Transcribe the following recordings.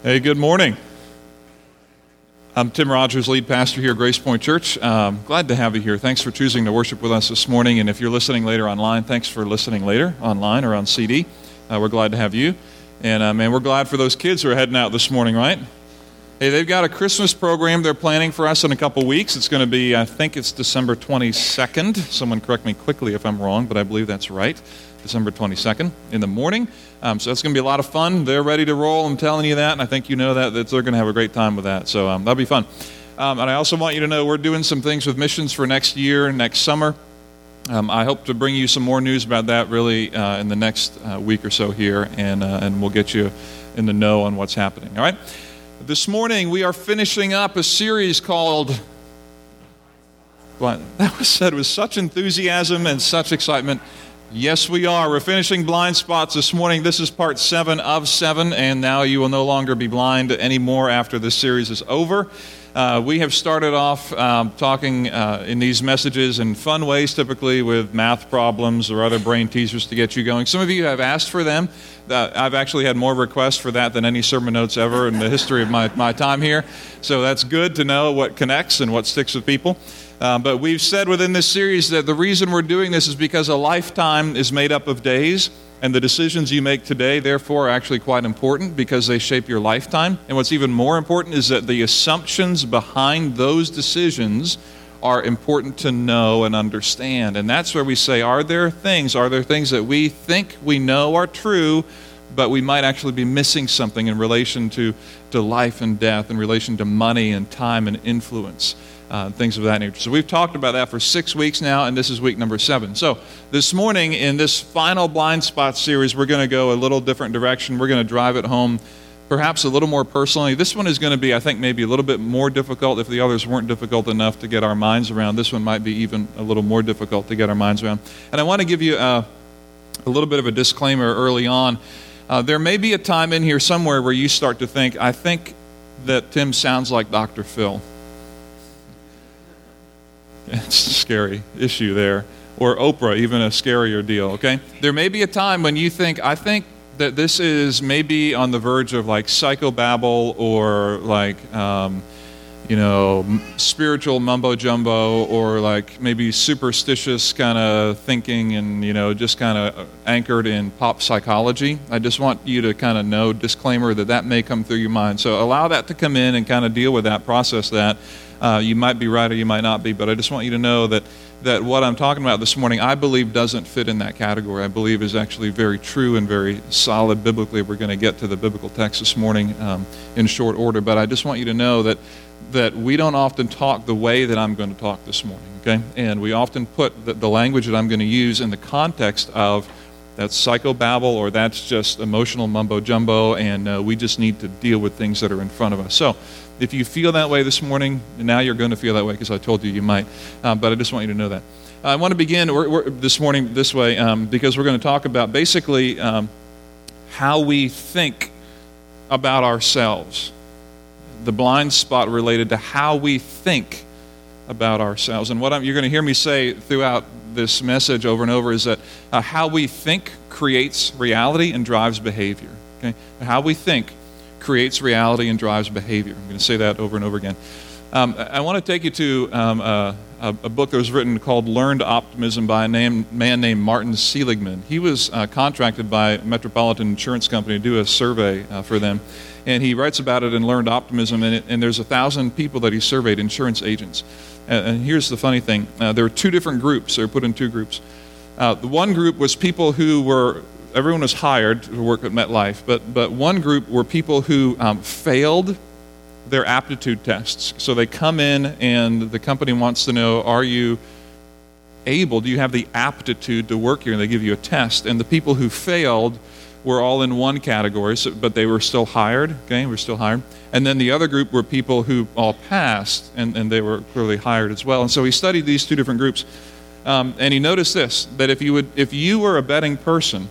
Hey, good morning. I'm Tim Rogers, lead pastor here at Grace Point Church. Um, glad to have you here. Thanks for choosing to worship with us this morning. And if you're listening later online, thanks for listening later online or on CD. Uh, we're glad to have you. And uh, man, we're glad for those kids who are heading out this morning, right? Hey, they've got a Christmas program they're planning for us in a couple weeks. It's going to be, I think it's December 22nd. Someone correct me quickly if I'm wrong, but I believe that's right. December 22nd in the morning. Um, so that's going to be a lot of fun. They're ready to roll. I'm telling you that, and I think you know that, that they're going to have a great time with that. So um, that'll be fun. Um, and I also want you to know we're doing some things with missions for next year, next summer. Um, I hope to bring you some more news about that really uh, in the next uh, week or so here, and, uh, and we'll get you in the know on what's happening. All right? This morning we are finishing up a series called. Well, that was said with such enthusiasm and such excitement. Yes, we are. We're finishing blind spots this morning. This is part seven of seven, and now you will no longer be blind anymore after this series is over. Uh, we have started off um, talking uh, in these messages in fun ways, typically with math problems or other brain teasers to get you going. Some of you have asked for them. Uh, I've actually had more requests for that than any sermon notes ever in the history of my, my time here. So that's good to know what connects and what sticks with people. Uh, but we've said within this series that the reason we're doing this is because a lifetime is made up of days, and the decisions you make today, therefore, are actually quite important because they shape your lifetime. And what's even more important is that the assumptions behind those decisions are important to know and understand. And that's where we say, are there things, are there things that we think we know are true? but we might actually be missing something in relation to, to life and death, in relation to money and time and influence uh, things of that nature. So we've talked about that for six weeks now, and this is week number seven. So this morning, in this final blind spot series, we're going to go a little different direction. We're going to drive it home perhaps a little more personally. This one is going to be, I think, maybe a little bit more difficult if the others weren't difficult enough to get our minds around. This one might be even a little more difficult to get our minds around. And I want to give you a, a little bit of a disclaimer early on. Uh, there may be a time in here somewhere where you start to think, I think that Tim sounds like Dr. Phil. It's a scary issue there. Or Oprah, even a scarier deal, okay? There may be a time when you think, I think that this is maybe on the verge of like psychobabble or like, um, you know, spiritual mumbo jumbo or like maybe superstitious kind of thinking and, you know, just kind of anchored in pop psychology. I just want you to kind of know, disclaimer, that that may come through your mind. So allow that to come in and kind of deal with that, process that. Uh, you might be right or you might not be, but I just want you to know that, that what I'm talking about this morning, I believe, doesn't fit in that category. I believe is actually very true and very solid biblically. We're going to get to the biblical text this morning um, in short order, but I just want you to know that, that we don't often talk the way that I'm going to talk this morning, okay? And we often put the, the language that I'm going to use in the context of that's psychobabble or that's just emotional mumbo jumbo, and uh, we just need to deal with things that are in front of us. So, if you feel that way this morning, now you're going to feel that way because I told you you might. Um, but I just want you to know that. I want to begin we're, we're, this morning this way um, because we're going to talk about basically um, how we think about ourselves. The blind spot related to how we think about ourselves. And what I'm, you're going to hear me say throughout this message over and over is that uh, how we think creates reality and drives behavior. Okay? How we think creates reality and drives behavior. I'm going to say that over and over again. Um, I want to take you to um, a, a, book that was written called Learned Optimism by a name, man named Martin Seligman. He was uh, contracted by Metropolitan Insurance Company to do a survey uh, for them, and he writes about it in Learned Optimism. And, it, and there's a thousand people that he surveyed, insurance agents. And, and here's the funny thing: uh, there were two different groups. They were put in two groups. Uh, the one group was people who were everyone was hired to work at MetLife, but, but one group were people who um, failed their aptitude tests. So they come in and the company wants to know, are you able, do you have the aptitude to work here? And they give you a test. And the people who failed were all in one category, so, but they were still hired, okay, were still hired. And then the other group were people who all passed, and, and they were clearly hired as well. And so he studied these two different groups. Um, and he noticed this, that if you, would, if you were a betting person,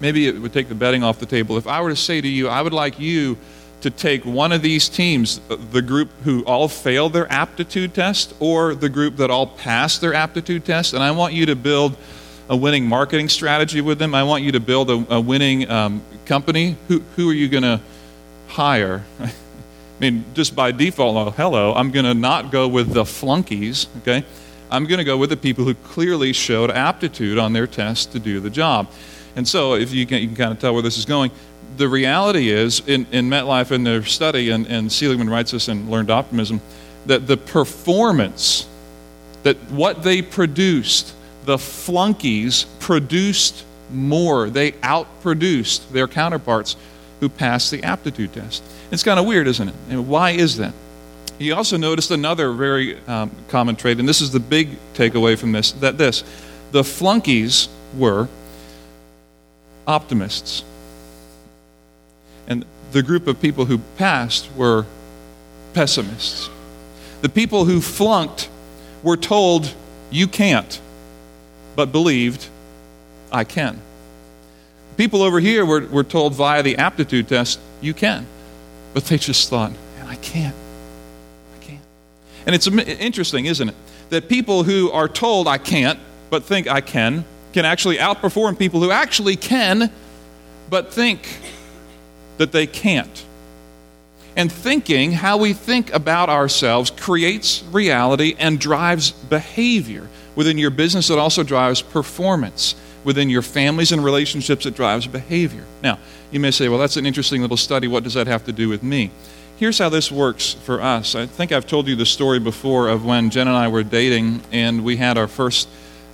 maybe it would take the betting off the table. If I were to say to you, I would like you to take one of these teams, the group who all failed their aptitude test or the group that all passed their aptitude test, and I want you to build a winning marketing strategy with them. I want you to build a, a winning um, company. Who, who are you going to hire? I mean, just by default, oh, hello, I'm going to not go with the flunkies, okay? I'm going to go with the people who clearly showed aptitude on their test to do the job. And so, if you can, you can kind of tell where this is going, the reality is, in, in MetLife, in their study, and, and Seligman writes this in Learned Optimism, that the performance, that what they produced, the flunkies produced more. They outproduced their counterparts who passed the aptitude test. It's kind of weird, isn't it? And why is that? He also noticed another very um, common trait, and this is the big takeaway from this that this the flunkies were optimists. And the group of people who passed were pessimists. The people who flunked were told, You can't, but believed, I can. People over here were, were told via the aptitude test, You can, but they just thought, I can't. I can't. And it's interesting, isn't it? That people who are told, I can't, but think I can, can actually outperform people who actually can, but think that they can't. And thinking, how we think about ourselves, creates reality and drives behavior. Within your business, it also drives performance. Within your families and relationships, it drives behavior. Now, you may say, well, that's an interesting little study. What does that have to do with me? Here's how this works for us. I think I've told you the story before of when Jen and I were dating, and we had our first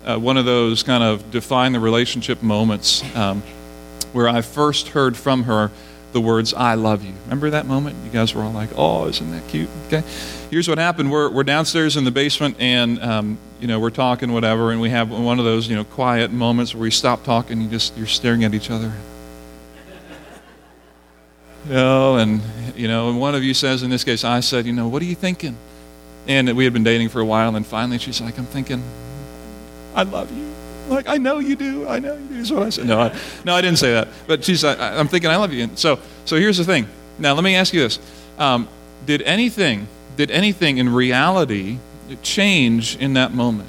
uh, one of those kind of define the relationship moments um, where I first heard from her the words, I love you. Remember that moment? You guys were all like, oh, isn't that cute? Okay. Here's what happened. We're, we're downstairs in the basement and, um, you know, we're talking, whatever, and we have one of those, you know, quiet moments where we stop talking, you just, you're staring at each other. you know, and, you know, and one of you says, in this case, I said, you know, what are you thinking? And we had been dating for a while, and finally she's like, I'm thinking, I love you. Like, I know you do. I know you do. Is what I said. No, I, no, I didn't say that. But she's, I, I'm thinking, I love you. And so, so here's the thing. Now, let me ask you this: um, Did anything, did anything in reality change in that moment?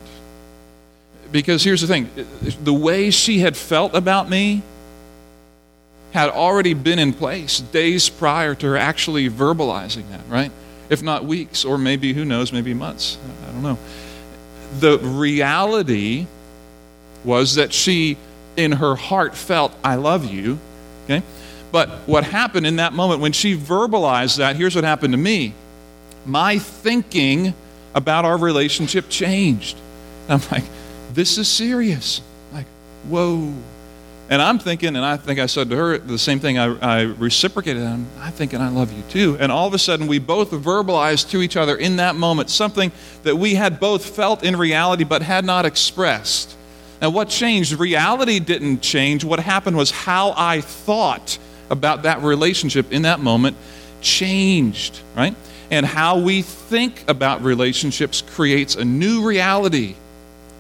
Because here's the thing: the way she had felt about me had already been in place days prior to her actually verbalizing that, right? If not weeks, or maybe who knows, maybe months. I don't know. The reality was that she, in her heart, felt, I love you. Okay? But what happened in that moment, when she verbalized that, here's what happened to me. My thinking about our relationship changed. I'm like, this is serious. Like, whoa. And I'm thinking, and I think I said to her the same thing I, I reciprocated. I'm, I'm thinking, I love you too. And all of a sudden, we both verbalized to each other in that moment something that we had both felt in reality but had not expressed. Now, what changed? Reality didn't change. What happened was how I thought about that relationship in that moment changed, right? And how we think about relationships creates a new reality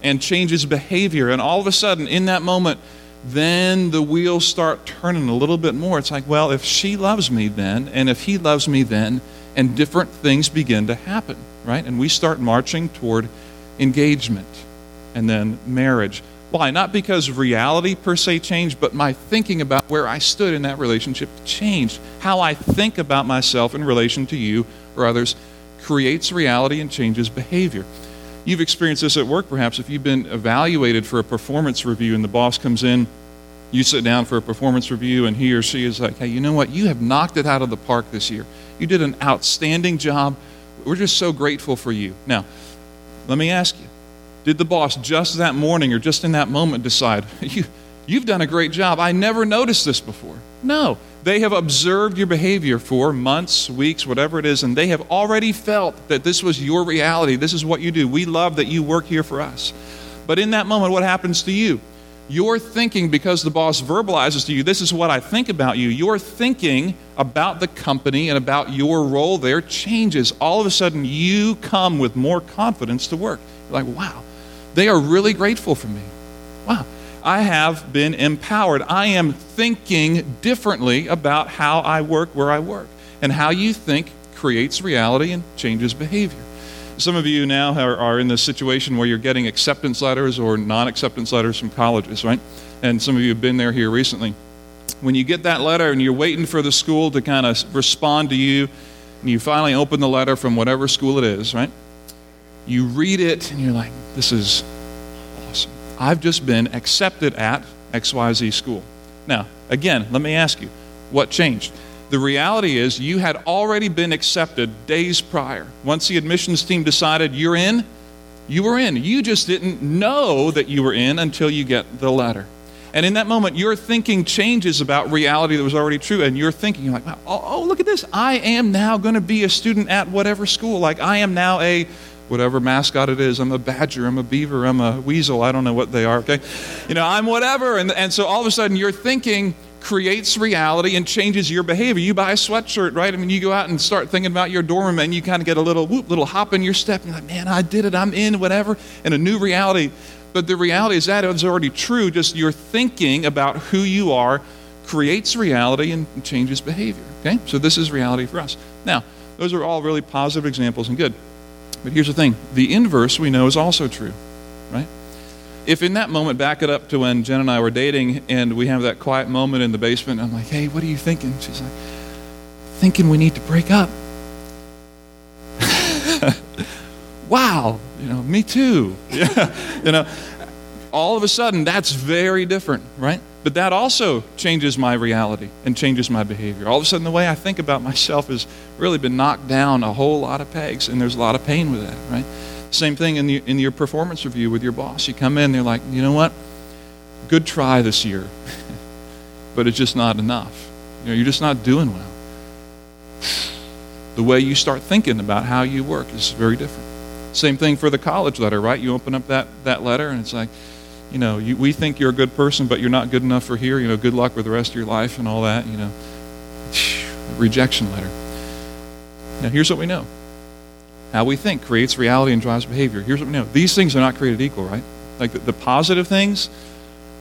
and changes behavior. And all of a sudden, in that moment, then the wheels start turning a little bit more. It's like, well, if she loves me then, and if he loves me then, and different things begin to happen, right? And we start marching toward engagement and then marriage. Why? Not because reality per se changed, but my thinking about where I stood in that relationship changed. How I think about myself in relation to you or others creates reality and changes behavior. You've experienced this at work, perhaps, if you've been evaluated for a performance review and the boss comes in, you sit down for a performance review, and he or she is like, hey, you know what? You have knocked it out of the park this year. You did an outstanding job. We're just so grateful for you. Now, let me ask you did the boss just that morning or just in that moment decide, you, you've done a great job? I never noticed this before. No. They have observed your behavior for months, weeks, whatever it is, and they have already felt that this was your reality. This is what you do. We love that you work here for us. But in that moment, what happens to you? Your thinking, because the boss verbalizes to you, this is what I think about you, your thinking about the company and about your role there changes. All of a sudden, you come with more confidence to work. You're like, wow, they are really grateful for me. Wow. I have been empowered. I am thinking differently about how I work where I work. And how you think creates reality and changes behavior. Some of you now are, are in this situation where you're getting acceptance letters or non acceptance letters from colleges, right? And some of you have been there here recently. when you get that letter and you're waiting for the school to kind of respond to you, and you finally open the letter from whatever school it is, right? You read it and you're like, this is awesome. I've just been accepted at XYZ school. Now, again, let me ask you, what changed? The reality is you had already been accepted days prior. Once the admissions team decided you're in, you were in. You just didn't know that you were in until you get the letter. And in that moment, your thinking changes about reality that was already true. And you're thinking, you're like, oh, oh, look at this. I am now going to be a student at whatever school. Like, I am now a whatever mascot it is. I'm a badger, I'm a beaver, I'm a weasel. I don't know what they are, okay? You know, I'm whatever. And, and so all of a sudden, your thinking creates reality and changes your behavior. You buy a sweatshirt, right? I mean, you go out and start thinking about your dorm and you kind of get a little whoop, little hop in your step. And you're like, man, I did it. I'm in, whatever. And a new reality but the reality is that it's already true. Just your thinking about who you are creates reality and changes behavior. Okay? So this is reality for us. Now, those are all really positive examples and good. But here's the thing the inverse we know is also true, right? If in that moment, back it up to when Jen and I were dating and we have that quiet moment in the basement, I'm like, hey, what are you thinking? She's like, thinking we need to break up. wow, you know, me too. Yeah, you know, all of a sudden that's very different, right? But that also changes my reality and changes my behavior. All of a sudden, the way I think about myself has really been knocked down a whole lot of pegs, and there's a lot of pain with that, right? Same thing in, the, in your performance review with your boss. You come in, they're like, you know what? Good try this year, but it's just not enough. You know, you're just not doing well. The way you start thinking about how you work is very different. Same thing for the college letter, right? You open up that, that letter and it's like, you know, you, we think you're a good person, but you're not good enough for here. You know, good luck with the rest of your life and all that, you know. Rejection letter. Now, here's what we know how we think creates reality and drives behavior. Here's what we know these things are not created equal, right? Like the, the positive things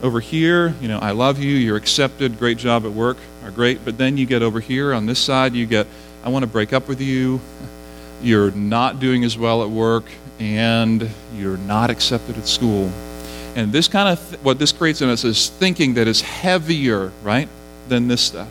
over here, you know, I love you, you're accepted, great job at work, are great. But then you get over here on this side, you get, I want to break up with you you're not doing as well at work, and you're not accepted at school. And this kind of, th- what this creates in us is thinking that is heavier, right, than this stuff.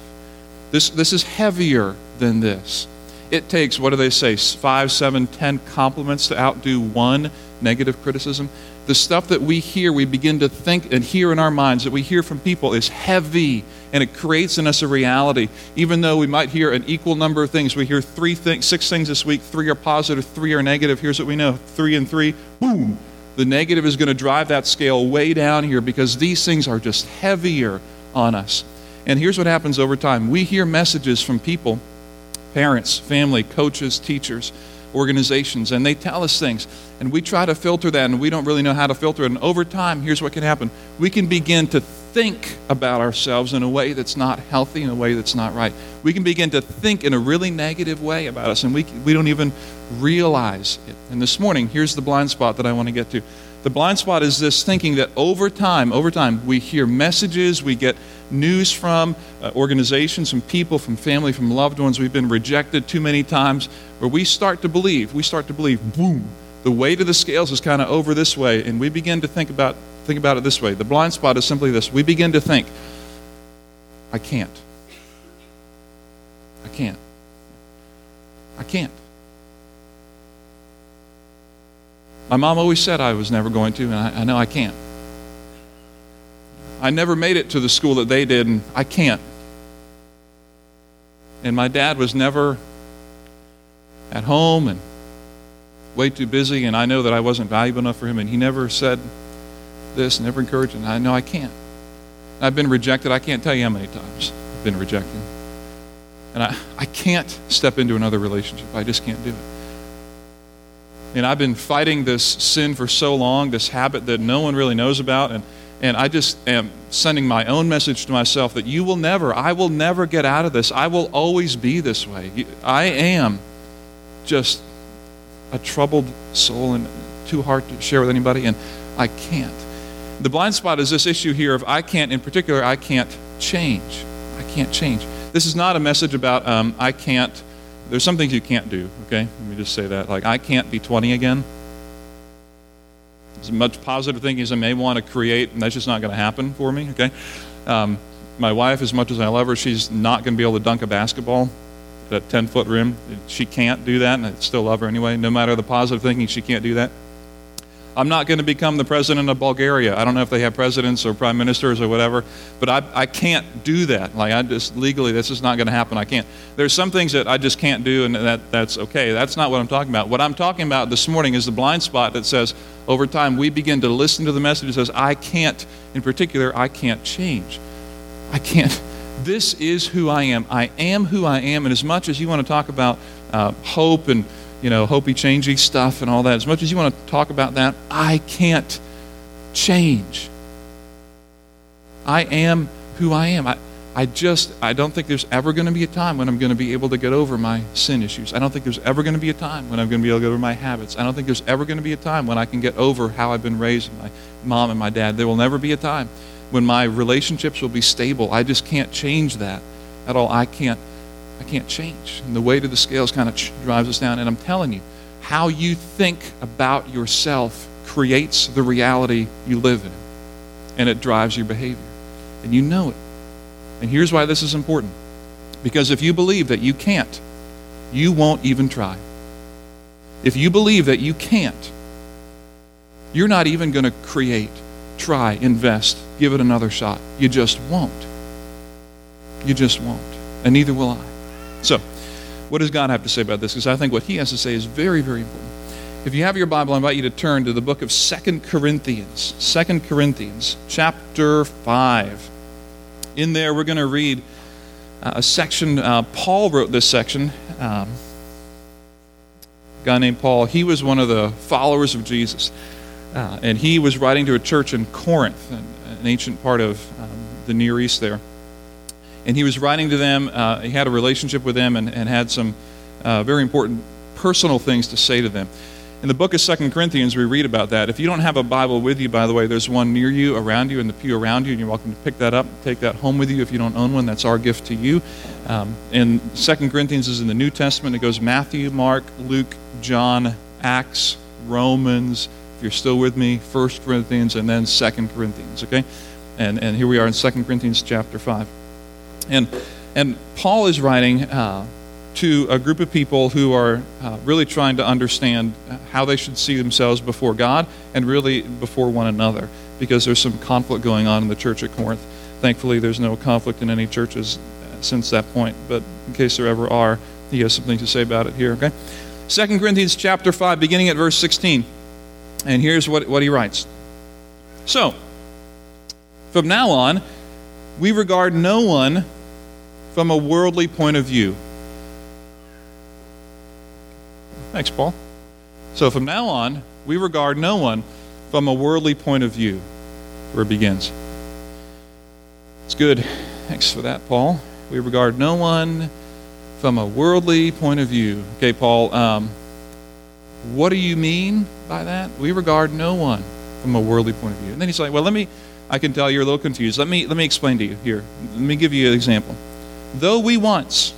This, this is heavier than this. It takes, what do they say, five, seven, ten compliments to outdo one negative criticism. The stuff that we hear, we begin to think and hear in our minds that we hear from people is heavy and it creates in us a reality. Even though we might hear an equal number of things, we hear three things, six things this week, three are positive, three are negative. Here's what we know three and three, boom. The negative is going to drive that scale way down here because these things are just heavier on us. And here's what happens over time we hear messages from people, parents, family, coaches, teachers, organizations, and they tell us things. And we try to filter that, and we don't really know how to filter it. And over time, here's what can happen we can begin to think about ourselves in a way that's not healthy, in a way that's not right. We can begin to think in a really negative way about us, and we, we don't even realize it. And this morning, here's the blind spot that I want to get to. The blind spot is this thinking that over time, over time, we hear messages, we get news from uh, organizations, from people, from family, from loved ones we've been rejected too many times, where we start to believe, we start to believe, boom, the weight of the scales is kind of over this way, and we begin to think about Think about it this way the blind spot is simply this we begin to think, I can't. I can't. I can't. My mom always said I was never going to, and I, I know I can't. I never made it to the school that they did, and I can't. And my dad was never at home and way too busy, and I know that I wasn't valuable enough for him, and he never said, this, never encouraged, and I know I can't. I've been rejected. I can't tell you how many times I've been rejected. And I, I can't step into another relationship. I just can't do it. And I've been fighting this sin for so long, this habit that no one really knows about. And, and I just am sending my own message to myself that you will never, I will never get out of this. I will always be this way. I am just a troubled soul and too hard to share with anybody, and I can't. The blind spot is this issue here of I can't, in particular, I can't change. I can't change. This is not a message about um, I can't, there's some things you can't do, okay? Let me just say that. Like, I can't be 20 again. As much positive thinking as I may want to create, and that's just not going to happen for me, okay? Um, my wife, as much as I love her, she's not going to be able to dunk a basketball at a 10 foot rim. She can't do that, and I still love her anyway. No matter the positive thinking, she can't do that. I'm not going to become the president of Bulgaria. I don't know if they have presidents or prime ministers or whatever, but I, I can't do that. Like, I just legally, this is not going to happen. I can't. There's some things that I just can't do, and that, that's okay. That's not what I'm talking about. What I'm talking about this morning is the blind spot that says, over time, we begin to listen to the message that says, I can't, in particular, I can't change. I can't. This is who I am. I am who I am. And as much as you want to talk about uh, hope and you know, hopey changey stuff and all that, as much as you want to talk about that, I can't change. I am who I am. I, I just, I don't think there's ever going to be a time when I'm going to be able to get over my sin issues. I don't think there's ever going to be a time when I'm going to be able to get over my habits. I don't think there's ever going to be a time when I can get over how I've been raised my mom and my dad. There will never be a time when my relationships will be stable. I just can't change that at all. I can't I can't change. And the weight of the scales kind of drives us down. And I'm telling you, how you think about yourself creates the reality you live in. And it drives your behavior. And you know it. And here's why this is important. Because if you believe that you can't, you won't even try. If you believe that you can't, you're not even going to create, try, invest, give it another shot. You just won't. You just won't. And neither will I. So, what does God have to say about this? Because I think what he has to say is very, very important. If you have your Bible, I invite you to turn to the book of Second Corinthians. Second Corinthians, chapter 5. In there, we're going to read uh, a section. Uh, Paul wrote this section. Um, a guy named Paul. He was one of the followers of Jesus. Uh, and he was writing to a church in Corinth, an, an ancient part of um, the Near East there and he was writing to them. Uh, he had a relationship with them and, and had some uh, very important personal things to say to them. In the book of Second Corinthians, we read about that. If you don't have a Bible with you, by the way, there's one near you, around you, in the pew around you, and you're welcome to pick that up, take that home with you if you don't own one. That's our gift to you. Um, and Second Corinthians is in the New Testament. It goes Matthew, Mark, Luke, John, Acts, Romans. If you're still with me, First Corinthians, and then Second Corinthians. Okay, and and here we are in Second Corinthians chapter five. And, and Paul is writing uh, to a group of people who are uh, really trying to understand how they should see themselves before God and really before one another because there's some conflict going on in the church at Corinth. Thankfully, there's no conflict in any churches since that point, but in case there ever are, he has something to say about it here, okay? 2 Corinthians chapter 5, beginning at verse 16. And here's what, what he writes. So, from now on, we regard no one from a worldly point of view. Thanks, Paul. So from now on, we regard no one from a worldly point of view. Where it begins. It's good. Thanks for that, Paul. We regard no one from a worldly point of view. Okay, Paul, um, what do you mean by that? We regard no one from a worldly point of view. And then he's like, well, let me, I can tell you're a little confused. Let me, let me explain to you here. Let me give you an example though we once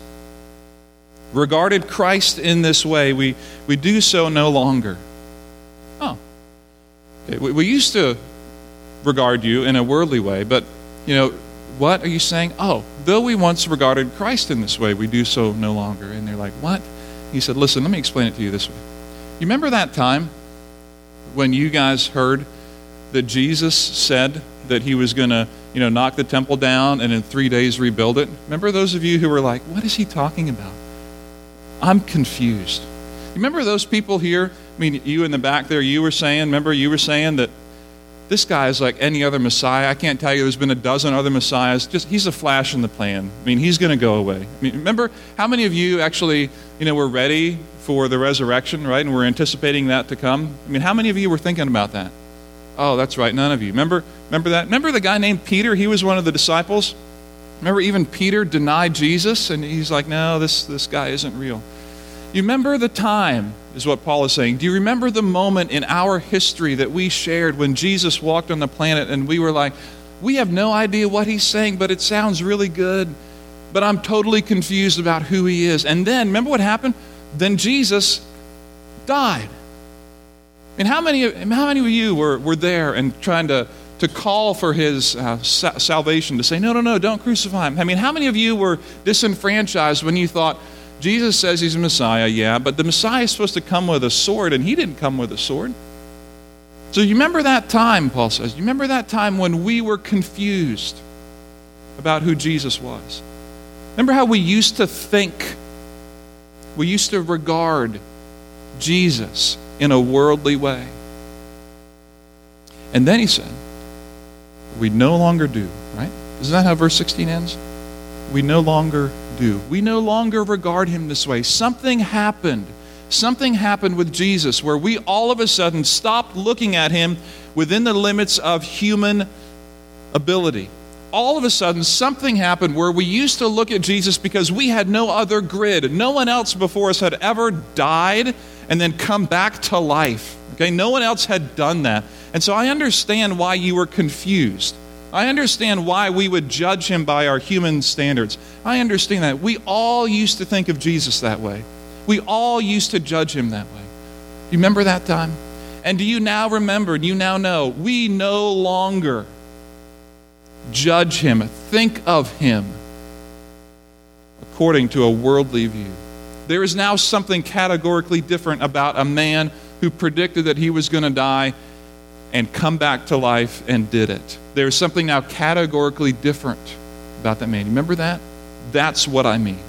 regarded Christ in this way, we, we do so no longer. Oh. Okay. We, we used to regard you in a worldly way, but, you know, what are you saying? Oh, though we once regarded Christ in this way, we do so no longer. And they're like, what? He said, listen, let me explain it to you this way. You remember that time when you guys heard that Jesus said that he was going to you know, knock the temple down and in three days rebuild it. Remember those of you who were like, what is he talking about? I'm confused. Remember those people here? I mean, you in the back there, you were saying, remember you were saying that this guy is like any other Messiah. I can't tell you, there's been a dozen other Messiahs. Just he's a flash in the plan. I mean, he's going to go away. I mean, remember how many of you actually, you know, were ready for the resurrection, right? And we're anticipating that to come. I mean, how many of you were thinking about that? Oh, that's right, none of you. Remember, remember that? Remember the guy named Peter? He was one of the disciples. Remember, even Peter denied Jesus, and he's like, no, this, this guy isn't real. You remember the time, is what Paul is saying. Do you remember the moment in our history that we shared when Jesus walked on the planet and we were like, we have no idea what he's saying, but it sounds really good, but I'm totally confused about who he is. And then, remember what happened? Then Jesus died. And how many, how many of you were, were there and trying to, to call for his uh, sa- salvation, to say, no, no, no, don't crucify him. I mean, how many of you were disenfranchised when you thought, Jesus says he's a Messiah, yeah, but the Messiah is supposed to come with a sword, and he didn't come with a sword? So you remember that time, Paul says. You remember that time when we were confused about who Jesus was? Remember how we used to think, we used to regard Jesus in a worldly way. And then he said, We no longer do, right? Isn't that how verse 16 ends? We no longer do. We no longer regard him this way. Something happened. Something happened with Jesus where we all of a sudden stopped looking at him within the limits of human ability. All of a sudden, something happened where we used to look at Jesus because we had no other grid. No one else before us had ever died and then come back to life. Okay, no one else had done that. And so I understand why you were confused. I understand why we would judge him by our human standards. I understand that. We all used to think of Jesus that way. We all used to judge him that way. Do you remember that time? And do you now remember, do you now know, we no longer judge him, think of him according to a worldly view. There is now something categorically different about a man who predicted that he was going to die and come back to life and did it. There's something now categorically different about that man. Remember that? That's what I mean.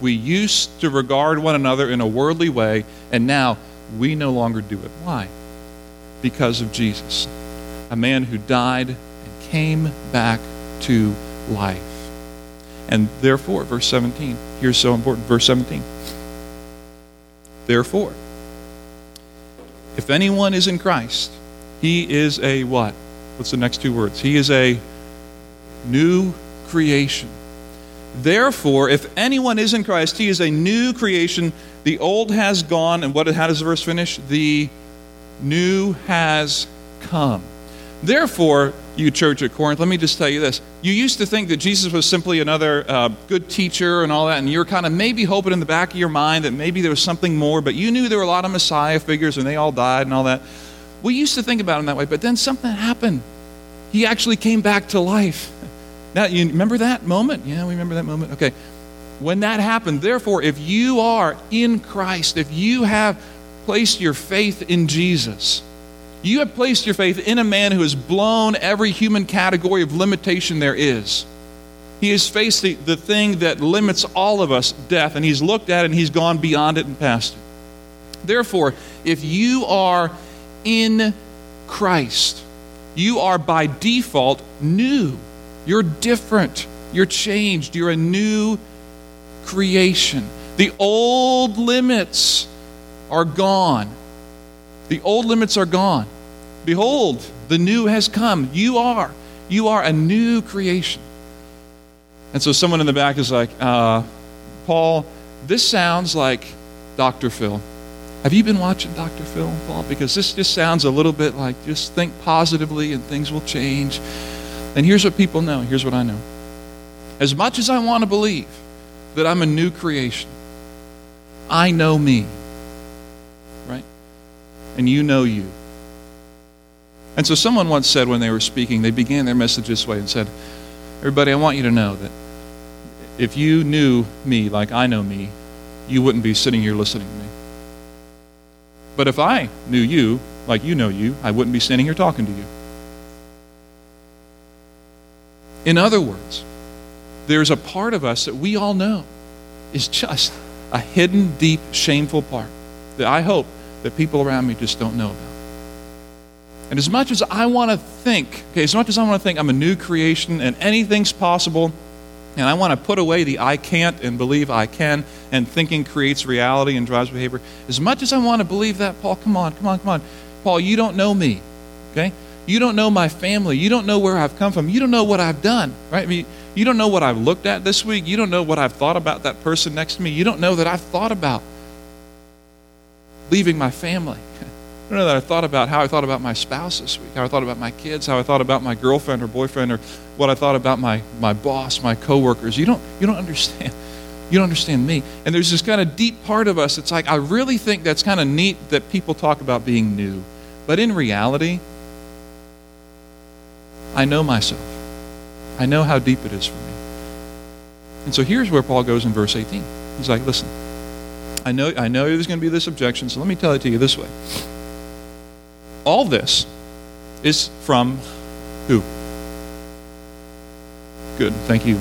We used to regard one another in a worldly way, and now we no longer do it. Why? Because of Jesus, a man who died and came back to life. And therefore, verse 17, here's so important. Verse 17. Therefore, if anyone is in Christ, he is a what? What's the next two words? He is a new creation. Therefore, if anyone is in Christ, he is a new creation. The old has gone, and what? How does the verse finish? The new has come. Therefore, you church at Corinth, let me just tell you this. You used to think that Jesus was simply another uh, good teacher and all that, and you were kind of maybe hoping in the back of your mind that maybe there was something more, but you knew there were a lot of Messiah figures and they all died and all that. We used to think about him that way, but then something happened. He actually came back to life. Now, you remember that moment? Yeah, we remember that moment. Okay. When that happened, therefore, if you are in Christ, if you have placed your faith in Jesus, you have placed your faith in a man who has blown every human category of limitation there is. He has faced the, the thing that limits all of us, death, and he's looked at it and he's gone beyond it and past it. Therefore, if you are in Christ, you are by default new. You're different. You're changed. You're a new creation. The old limits are gone. The old limits are gone. Behold, the new has come. You are. You are a new creation. And so someone in the back is like, uh, Paul, this sounds like Dr. Phil. Have you been watching Dr. Phil, Paul? Because this just sounds a little bit like just think positively and things will change. And here's what people know. Here's what I know. As much as I want to believe that I'm a new creation, I know me. And you know you. And so someone once said when they were speaking, they began their message this way and said, Everybody, I want you to know that if you knew me like I know me, you wouldn't be sitting here listening to me. But if I knew you like you know you, I wouldn't be standing here talking to you. In other words, there's a part of us that we all know is just a hidden, deep, shameful part that I hope that people around me just don't know about. And as much as I want to think, okay, as much as I want to think I'm a new creation and anything's possible, and I want to put away the I can't and believe I can, and thinking creates reality and drives behavior. As much as I want to believe that, Paul, come on, come on, come on. Paul, you don't know me, okay? You don't know my family. You don't know where I've come from. You don't know what I've done, right? I mean, you don't know what I've looked at this week. You don't know what I've thought about that person next to me. You don't know that I've thought about leaving my family. I don't know that I thought about how I thought about my spouse this week, how I thought about my kids, how I thought about my girlfriend or boyfriend, or what I thought about my, my boss, my coworkers. You don't, you don't understand. You don't understand me. And there's this kind of deep part of us that's like, I really think that's kind of neat that people talk about being new. But in reality, I know myself. I know how deep it is for me. And so here's where Paul goes in verse 18. He's like, listen, I know, I know there's going to be this objection, so let me tell it to you this way. All this is from who? Good. Thank you,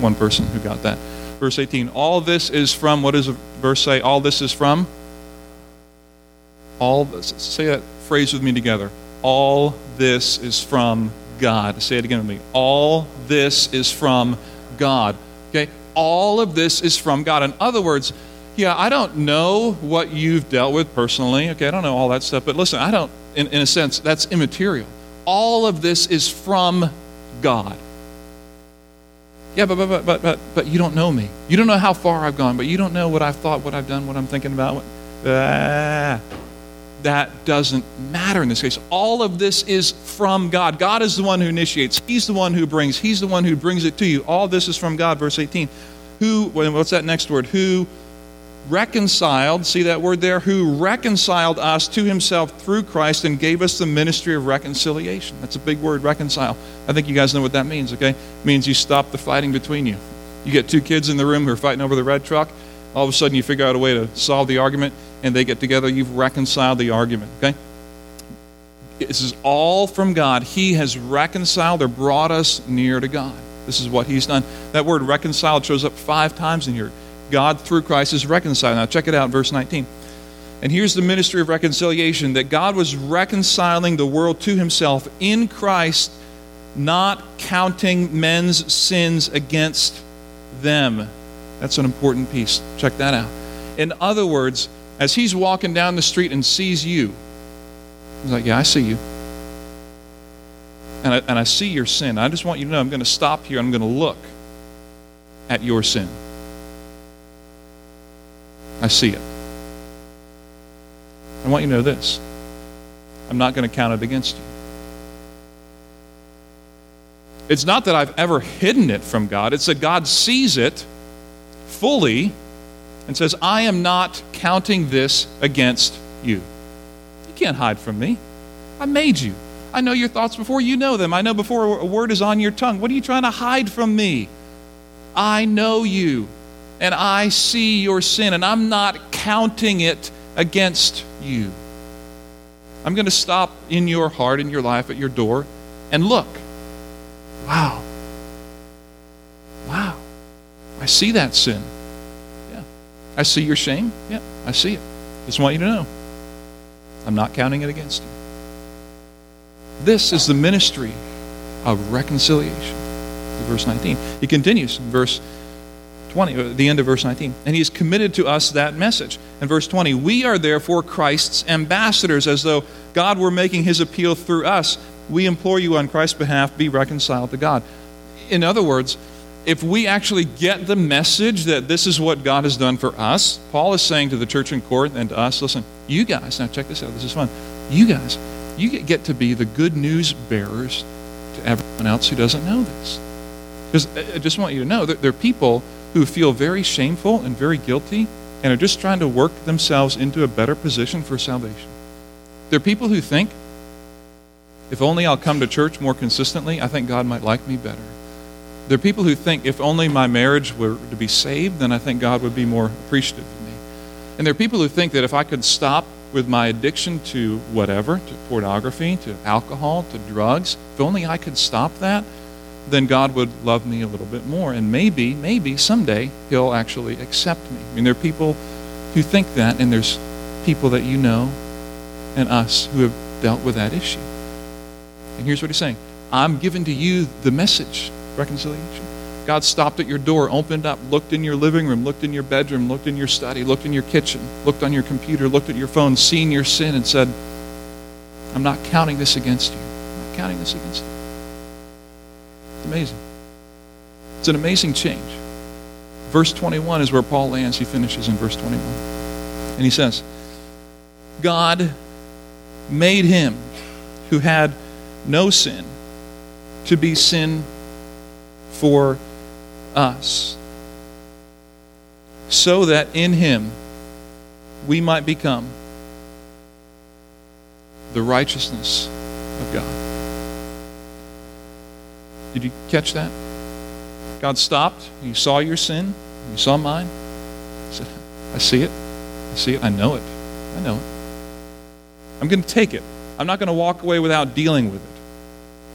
one person who got that. Verse 18. All this is from, what does verse say? All this is from? All this. Say that phrase with me together. All this is from God. Say it again with me. All this is from God. Okay? All of this is from God. In other words, yeah, I don't know what you've dealt with personally. Okay, I don't know all that stuff. But listen, I don't, in, in a sense, that's immaterial. All of this is from God. Yeah, but, but, but, but, but you don't know me. You don't know how far I've gone, but you don't know what I've thought, what I've done, what I'm thinking about. What, ah, that doesn't matter in this case. All of this is from God. God is the one who initiates, He's the one who brings, He's the one who brings it to you. All this is from God, verse 18. Who, what's that next word? Who reconciled, see that word there? Who reconciled us to himself through Christ and gave us the ministry of reconciliation. That's a big word, reconcile. I think you guys know what that means, okay? It means you stop the fighting between you. You get two kids in the room who are fighting over the red truck. All of a sudden, you figure out a way to solve the argument, and they get together. You've reconciled the argument, okay? This is all from God. He has reconciled or brought us near to God. This is what He's done. That word reconciled shows up five times in here. God, through Christ, is reconciled. Now, check it out, verse 19. And here's the ministry of reconciliation that God was reconciling the world to himself in Christ, not counting men's sins against them. That's an important piece. Check that out. In other words, as he's walking down the street and sees you, he's like, Yeah, I see you. And I, and I see your sin. I just want you to know I'm going to stop here. I'm going to look at your sin. I see it. I want you to know this I'm not going to count it against you. It's not that I've ever hidden it from God, it's that God sees it fully and says, I am not counting this against you. You can't hide from me. I made you. I know your thoughts before you know them. I know before a word is on your tongue. What are you trying to hide from me? I know you and I see your sin, and I'm not counting it against you. I'm going to stop in your heart, in your life, at your door, and look. Wow. Wow. I see that sin. Yeah. I see your shame. Yeah, I see it. Just want you to know. I'm not counting it against you. This is the ministry of reconciliation. Verse 19. He continues in verse 20, uh, the end of verse 19. And he's committed to us that message. In verse 20, we are therefore Christ's ambassadors, as though God were making his appeal through us. We implore you on Christ's behalf, be reconciled to God. In other words, if we actually get the message that this is what God has done for us, Paul is saying to the church in Corinth and to us, listen, you guys, now check this out, this is fun. You guys, you get to be the good news bearers to everyone else who doesn't know this. Because I just want you to know that there are people who feel very shameful and very guilty and are just trying to work themselves into a better position for salvation. There are people who think, if only I'll come to church more consistently, I think God might like me better. There are people who think, if only my marriage were to be saved, then I think God would be more appreciative of me. And there are people who think that if I could stop with my addiction to whatever, to pornography, to alcohol, to drugs, if only I could stop that, then God would love me a little bit more. And maybe, maybe someday He'll actually accept me. I mean, there are people who think that, and there's people that you know and us who have dealt with that issue. And here's what He's saying I'm giving to you the message reconciliation. God stopped at your door, opened up, looked in your living room, looked in your bedroom, looked in your study, looked in your kitchen, looked on your computer, looked at your phone, seen your sin, and said, I'm not counting this against you. I'm not counting this against you amazing. It's an amazing change. Verse 21 is where Paul lands. He finishes in verse 21. And he says, God made him who had no sin to be sin for us, so that in him we might become the righteousness of God. Did you catch that? God stopped. He saw your sin. He saw mine. He said, I see it. I see it. I know it. I know it. I'm going to take it. I'm not going to walk away without dealing with it.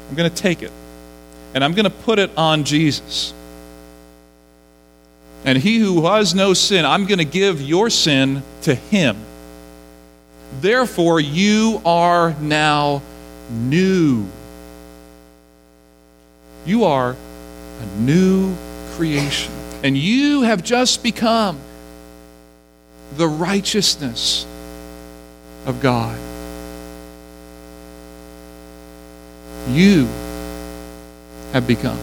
I'm going to take it. And I'm going to put it on Jesus. And he who has no sin, I'm going to give your sin to him. Therefore, you are now new. You are a new creation. And you have just become the righteousness of God. You have become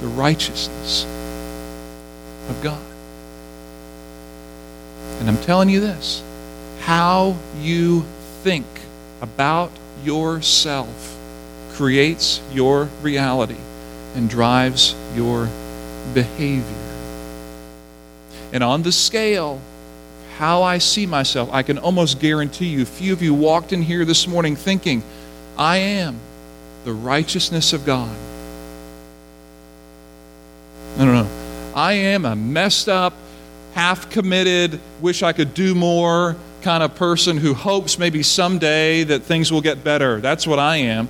the righteousness of God. And I'm telling you this how you think about yourself creates your reality and drives your behavior. And on the scale, how I see myself, I can almost guarantee you, few of you walked in here this morning thinking, I am the righteousness of God. No, no, no. I am a messed up, half committed, wish I could do more kind of person who hopes maybe someday that things will get better. That's what I am.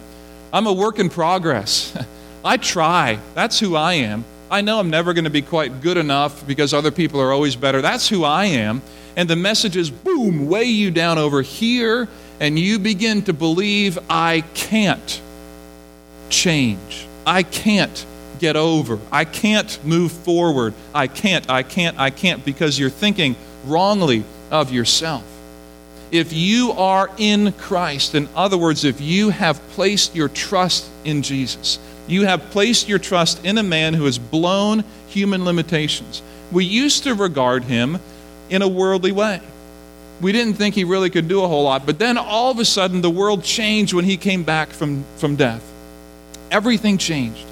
I'm a work in progress. I try. That's who I am. I know I'm never going to be quite good enough because other people are always better. That's who I am. And the message is boom, weigh you down over here, and you begin to believe I can't change. I can't get over. I can't move forward. I can't, I can't, I can't because you're thinking wrongly of yourself. If you are in Christ, in other words, if you have placed your trust in Jesus, you have placed your trust in a man who has blown human limitations. We used to regard him in a worldly way. We didn't think he really could do a whole lot, but then all of a sudden the world changed when he came back from, from death. Everything changed.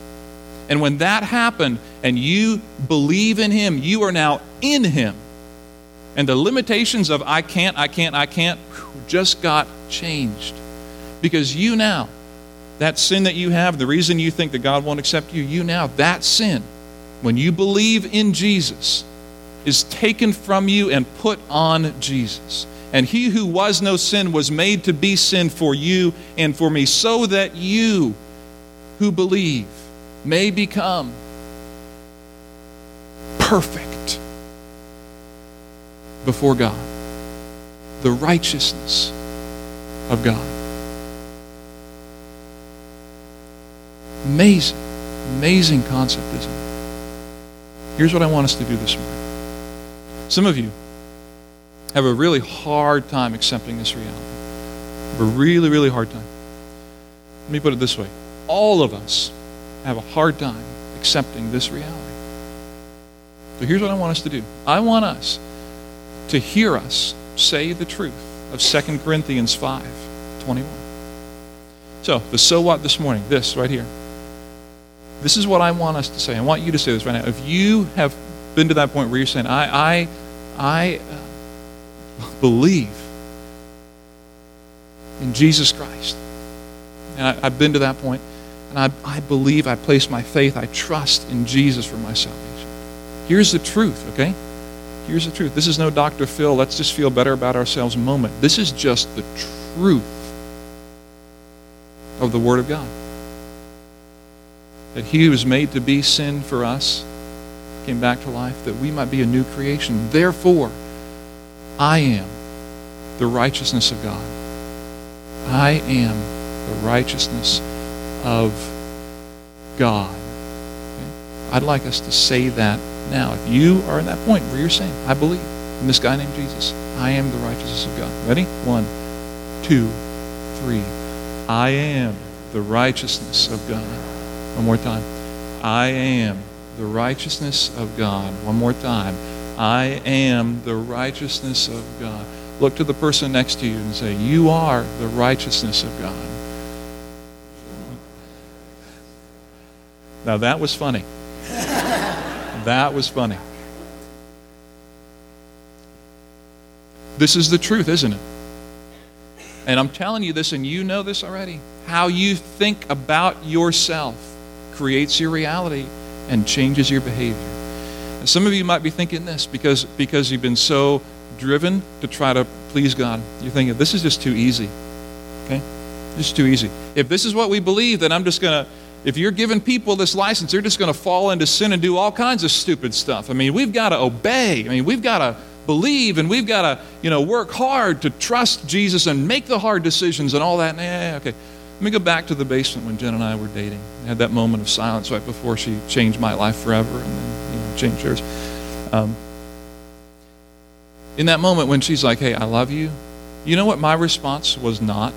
And when that happened and you believe in him, you are now in him. And the limitations of I can't, I can't, I can't just got changed. Because you now that sin that you have, the reason you think that God won't accept you, you now, that sin, when you believe in Jesus, is taken from you and put on Jesus. And he who was no sin was made to be sin for you and for me, so that you who believe may become perfect before God, the righteousness of God. Amazing, amazing concept, isn't it? Here's what I want us to do this morning. Some of you have a really hard time accepting this reality. Have a really, really hard time. Let me put it this way all of us have a hard time accepting this reality. So here's what I want us to do I want us to hear us say the truth of 2 Corinthians 5 21. So, the so what this morning, this right here. This is what I want us to say. I want you to say this right now. If you have been to that point where you're saying, I, I, I uh, believe in Jesus Christ, and I, have been to that point, and I, I believe, I place my faith, I trust in Jesus for my salvation. Here's the truth, okay? Here's the truth. This is no Dr. Phil, let's just feel better about ourselves moment. This is just the truth of the Word of God that he was made to be sin for us came back to life that we might be a new creation. Therefore, I am the righteousness of God. I am the righteousness of God. Okay? I'd like us to say that now. If you are in that point where you're saying, I believe in this guy named Jesus, I am the righteousness of God. Ready? One, two, three. I am the righteousness of God. One more time. I am the righteousness of God. One more time. I am the righteousness of God. Look to the person next to you and say, You are the righteousness of God. Now that was funny. That was funny. This is the truth, isn't it? And I'm telling you this, and you know this already. How you think about yourself creates your reality and changes your behavior. And some of you might be thinking this because, because you've been so driven to try to please God. You're thinking, this is just too easy. Okay? Just too easy. If this is what we believe, then I'm just going to, if you're giving people this license, they're just going to fall into sin and do all kinds of stupid stuff. I mean, we've got to obey. I mean, we've got to believe and we've got to, you know, work hard to trust Jesus and make the hard decisions and all that. Yeah, okay. Let me go back to the basement when Jen and I were dating. I had that moment of silence right before she changed my life forever and then, you know, changed hers. Um, in that moment when she's like, hey, I love you, you know what my response was not?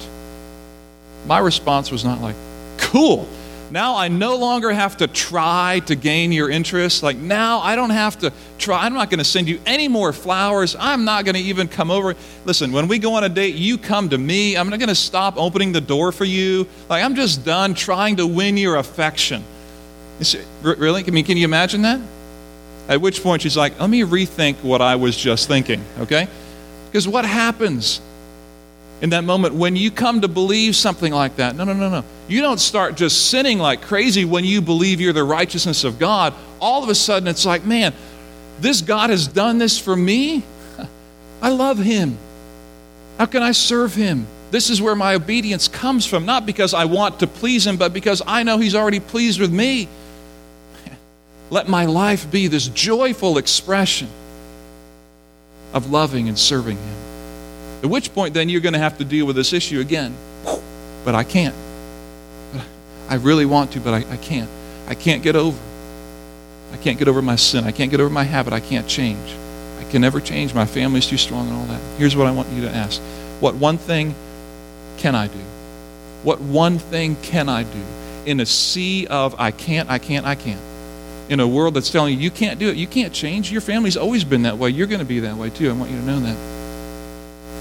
My response was not like, cool. Now I no longer have to try to gain your interest. Like now I don't have to try. I'm not going to send you any more flowers. I'm not going to even come over. Listen, when we go on a date, you come to me. I'm not going to stop opening the door for you. Like I'm just done trying to win your affection. Really? I mean, can you imagine that? At which point she's like, let me rethink what I was just thinking, okay? Because what happens in that moment when you come to believe something like that? No, no, no, no. You don't start just sinning like crazy when you believe you're the righteousness of God. All of a sudden, it's like, man, this God has done this for me. I love him. How can I serve him? This is where my obedience comes from, not because I want to please him, but because I know he's already pleased with me. Let my life be this joyful expression of loving and serving Him. At which point, then, you're going to have to deal with this issue again. But I can't. I really want to, but I, I can't. I can't get over. I can't get over my sin. I can't get over my habit. I can't change. I can never change. My family's too strong and all that. Here's what I want you to ask What one thing can I do? What one thing can I do in a sea of I can't, I can't, I can't? in a world that's telling you you can't do it, you can't change. Your family's always been that way. You're going to be that way too. I want you to know that.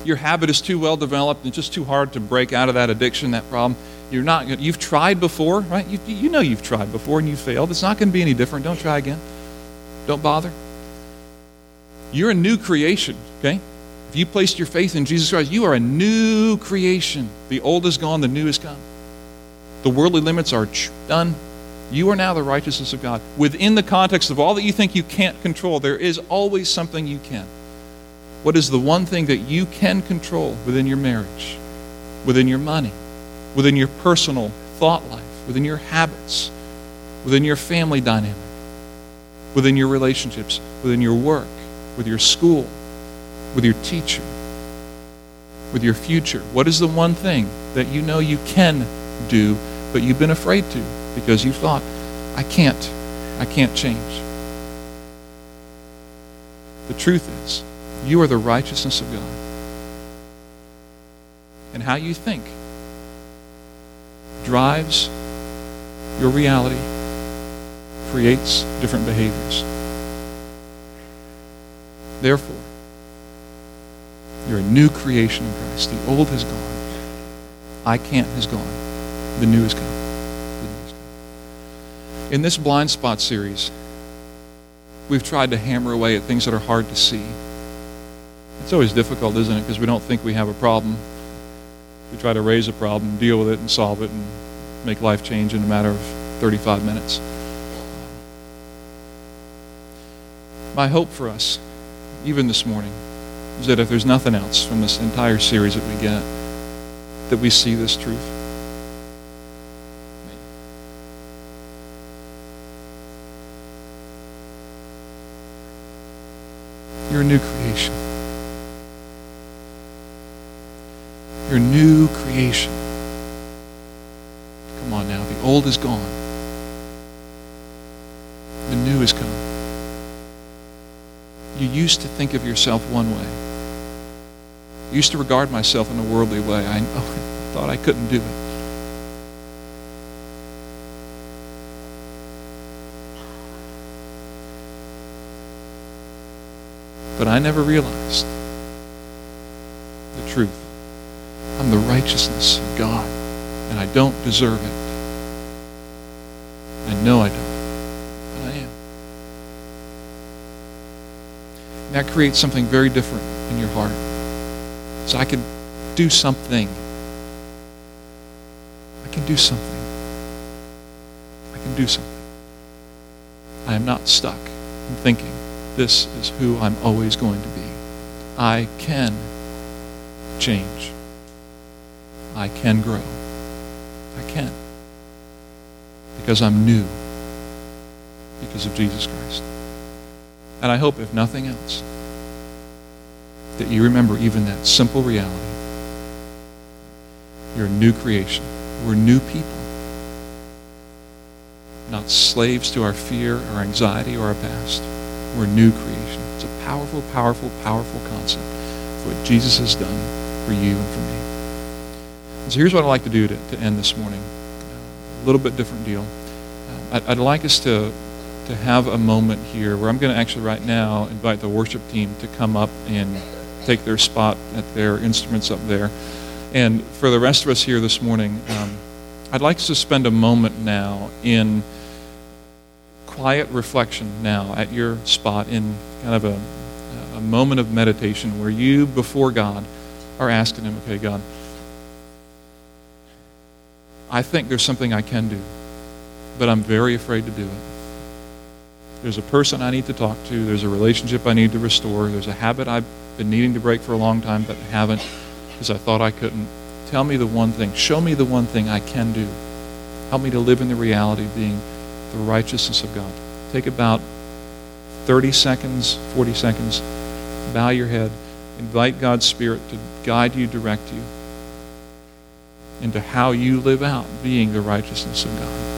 Your habit is too well developed and just too hard to break out of that addiction, that problem. You're not. You've tried before, right? You, you know you've tried before and you failed. It's not going to be any different. Don't try again. Don't bother. You're a new creation. Okay. If you placed your faith in Jesus Christ, you are a new creation. The old is gone, the new is come. The worldly limits are done. You are now the righteousness of God. Within the context of all that you think you can't control, there is always something you can. What is the one thing that you can control within your marriage, within your money, within your personal thought life, within your habits, within your family dynamic, within your relationships, within your work, with your school, with your teacher, with your future? What is the one thing that you know you can do, but you've been afraid to? because you thought, I can't, I can't change. The truth is, you are the righteousness of God. And how you think drives your reality, creates different behaviors. Therefore, you're a new creation in Christ. The old has gone. I can't has gone. The new has come. In this blind spot series, we've tried to hammer away at things that are hard to see. It's always difficult, isn't it? Because we don't think we have a problem. We try to raise a problem, deal with it, and solve it, and make life change in a matter of 35 minutes. My hope for us, even this morning, is that if there's nothing else from this entire series that we get, that we see this truth. You're a new creation. You're new creation. Come on now. The old is gone. The new is come. You used to think of yourself one way. Used to regard myself in a worldly way. I, oh, I thought I couldn't do it. But I never realized the truth. I'm the righteousness of God, and I don't deserve it. I know I don't, but I am. And that creates something very different in your heart. So I can do something. I can do something. I can do something. I am not stuck in thinking this is who I'm always going to be. I can change. I can grow. I can. Because I'm new. Because of Jesus Christ. And I hope, if nothing else, that you remember even that simple reality. You're a new creation. We're new people. Not slaves to our fear, our anxiety, or our past. We're new creation. It's a powerful, powerful, powerful concept of what Jesus has done for you and for me. So here's what I'd like to do to, to end this morning. A little bit different deal. I'd, I'd like us to to have a moment here where I'm going to actually right now invite the worship team to come up and take their spot at their instruments up there. And for the rest of us here this morning, um, I'd like to spend a moment now in quiet reflection now at your spot in kind of a, a moment of meditation where you, before God, are asking Him, okay, God, I think there's something I can do, but I'm very afraid to do it. There's a person I need to talk to. There's a relationship I need to restore. There's a habit I've been needing to break for a long time but haven't because I thought I couldn't. Tell me the one thing. Show me the one thing I can do. Help me to live in the reality of being the righteousness of God. Take about 30 seconds, 40 seconds. Bow your head. Invite God's Spirit to guide you, direct you into how you live out being the righteousness of God.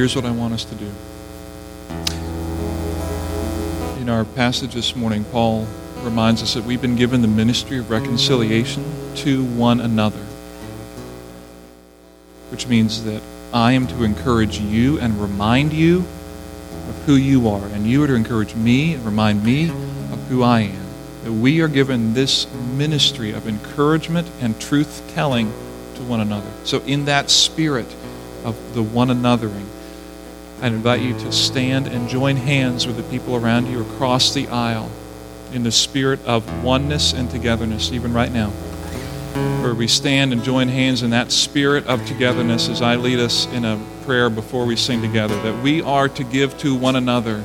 Here's what I want us to do. In our passage this morning, Paul reminds us that we've been given the ministry of reconciliation to one another, which means that I am to encourage you and remind you of who you are, and you are to encourage me and remind me of who I am. That we are given this ministry of encouragement and truth telling to one another. So, in that spirit, of the one anothering. I invite you to stand and join hands with the people around you across the aisle in the spirit of oneness and togetherness, even right now. Where we stand and join hands in that spirit of togetherness as I lead us in a prayer before we sing together, that we are to give to one another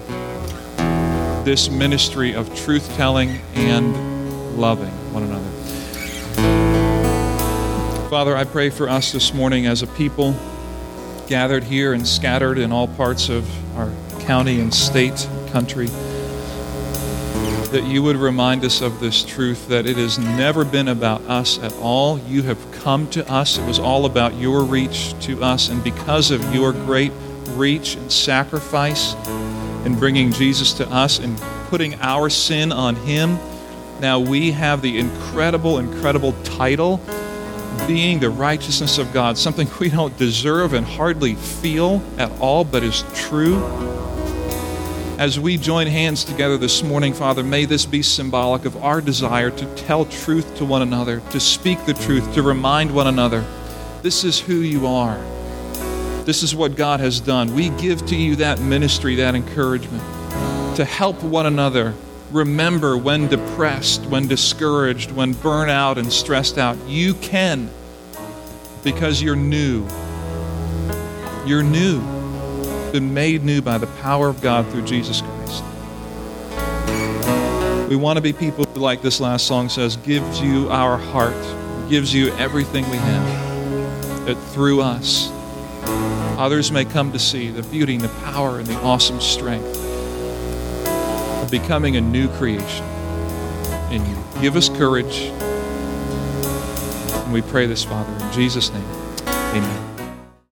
this ministry of truth telling and loving one another. Father, I pray for us this morning as a people gathered here and scattered in all parts of our county and state country, that you would remind us of this truth that it has never been about us at all. You have come to us. It was all about your reach to us. And because of your great reach and sacrifice in bringing Jesus to us and putting our sin on him, now we have the incredible, incredible title being the righteousness of God, something we don't deserve and hardly feel at all, but is true. As we join hands together this morning, Father, may this be symbolic of our desire to tell truth to one another, to speak the truth, to remind one another this is who you are. This is what God has done. We give to you that ministry, that encouragement, to help one another remember when depressed, when discouraged, when burnt out and stressed out. You can because you're new. You're new, been made new by the power of God through Jesus Christ. We want to be people who, like this last song says, gives you our heart, gives you everything we have. That through us, others may come to see the beauty and the power and the awesome strength becoming a new creation in you. Give us courage. And we pray this, Father, in Jesus' name. Amen.